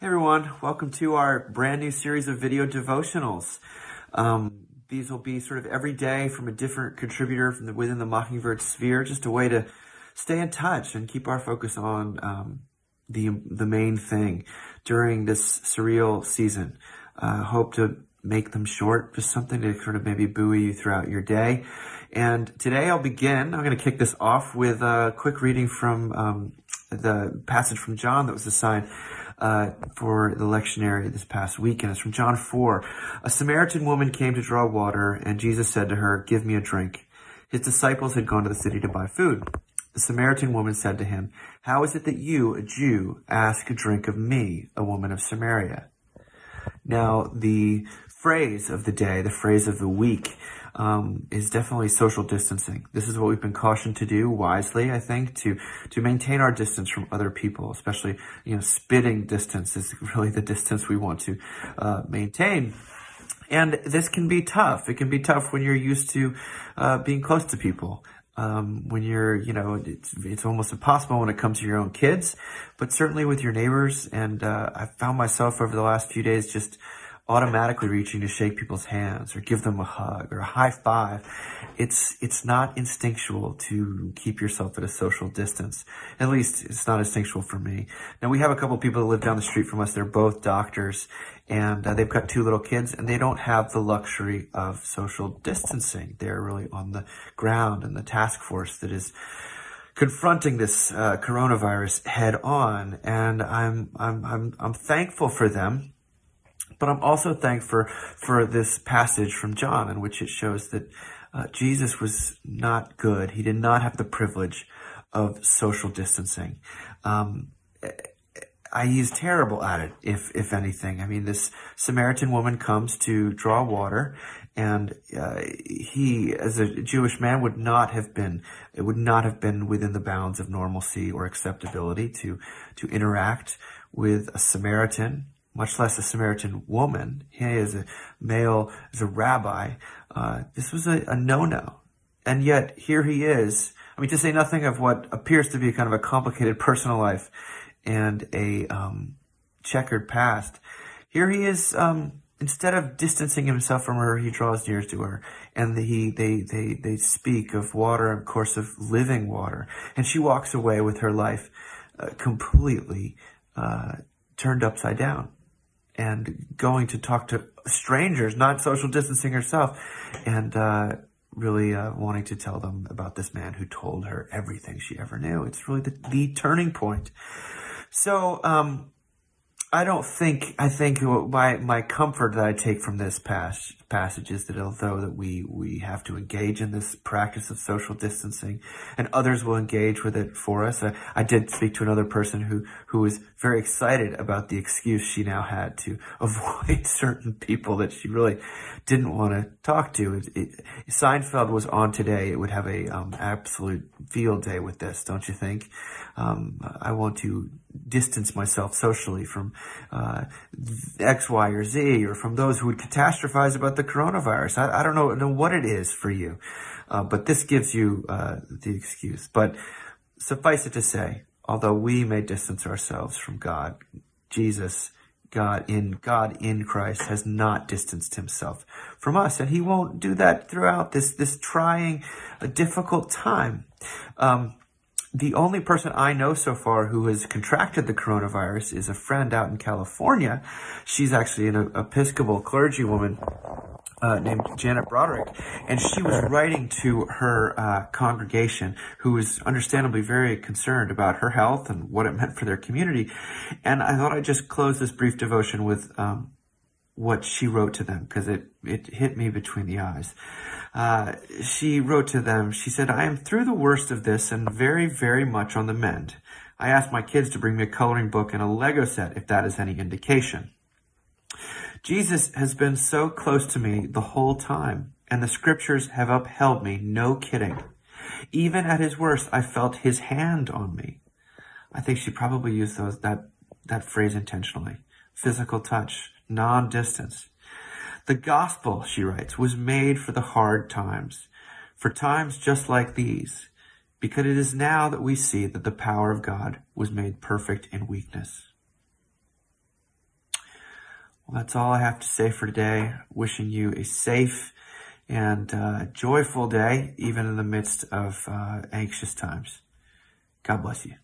Hey everyone, welcome to our brand new series of video devotionals. Um, these will be sort of every day from a different contributor from the, within the Mockingbird sphere, just a way to stay in touch and keep our focus on um, the the main thing during this surreal season. Uh, hope to make them short, just something to sort of maybe buoy you throughout your day. And today I'll begin. I'm going to kick this off with a quick reading from um, the passage from John that was assigned uh, for the lectionary this past weekend. It's from John 4. A Samaritan woman came to draw water, and Jesus said to her, Give me a drink. His disciples had gone to the city to buy food. The Samaritan woman said to him, How is it that you, a Jew, ask a drink of me, a woman of Samaria? Now, the phrase of the day, the phrase of the week, um, is definitely social distancing. This is what we've been cautioned to do wisely, I think, to to maintain our distance from other people, especially you know spitting distance is really the distance we want to uh, maintain. And this can be tough. It can be tough when you're used to uh, being close to people. Um, when you're, you know, it's, it's almost impossible when it comes to your own kids, but certainly with your neighbors. And uh, I found myself over the last few days just automatically reaching to shake people's hands or give them a hug or a high five. It's, it's not instinctual to keep yourself at a social distance. At least it's not instinctual for me. Now we have a couple of people that live down the street from us. They're both doctors and uh, they've got two little kids and they don't have the luxury of social distancing. They're really on the ground and the task force that is confronting this uh, coronavirus head on. And I'm, I'm, I'm, I'm thankful for them but I'm also thankful for, for this passage from John in which it shows that uh, Jesus was not good. He did not have the privilege of social distancing. Um, I he's terrible at it, if if anything. I mean, this Samaritan woman comes to draw water, and uh, he, as a Jewish man, would not have been it would not have been within the bounds of normalcy or acceptability to to interact with a Samaritan much less a Samaritan woman. He is a male, is a rabbi. Uh, this was a, a no-no. And yet, here he is. I mean, to say nothing of what appears to be kind of a complicated personal life and a um, checkered past. Here he is, um, instead of distancing himself from her, he draws near to her. And he, they, they, they speak of water, of course, of living water. And she walks away with her life uh, completely uh, turned upside down and going to talk to strangers, not social distancing herself, and uh, really uh, wanting to tell them about this man who told her everything she ever knew. It's really the, the turning point. So, um, I don't think, I think my, my comfort that I take from this pas- passage is that although that we, we have to engage in this practice of social distancing and others will engage with it for us. I, I did speak to another person who, who was very excited about the excuse she now had to avoid certain people that she really didn't want to talk to. It, it, Seinfeld was on today. It would have a um, absolute field day with this, don't you think? Um, I want to distance myself socially from uh, X, Y, or Z, or from those who would catastrophize about the coronavirus. I, I don't know, know, what it is for you, uh, but this gives you uh, the excuse. But suffice it to say, although we may distance ourselves from God, Jesus, God in God in Christ has not distanced himself from us, and He won't do that throughout this this trying, difficult time. Um, the only person I know so far who has contracted the coronavirus is a friend out in California. She's actually an Episcopal clergywoman uh, named Janet Broderick, and she was writing to her uh, congregation, who was understandably very concerned about her health and what it meant for their community. And I thought I'd just close this brief devotion with um, what she wrote to them because it, it hit me between the eyes. Uh, she wrote to them, she said, I am through the worst of this and very, very much on the mend. I asked my kids to bring me a coloring book and a Lego set if that is any indication. Jesus has been so close to me the whole time, and the scriptures have upheld me, no kidding. Even at his worst, I felt his hand on me. I think she probably used those, that, that phrase intentionally. Physical touch, non-distance. The gospel, she writes, was made for the hard times, for times just like these, because it is now that we see that the power of God was made perfect in weakness. Well, that's all I have to say for today. Wishing you a safe and uh, joyful day, even in the midst of uh, anxious times. God bless you.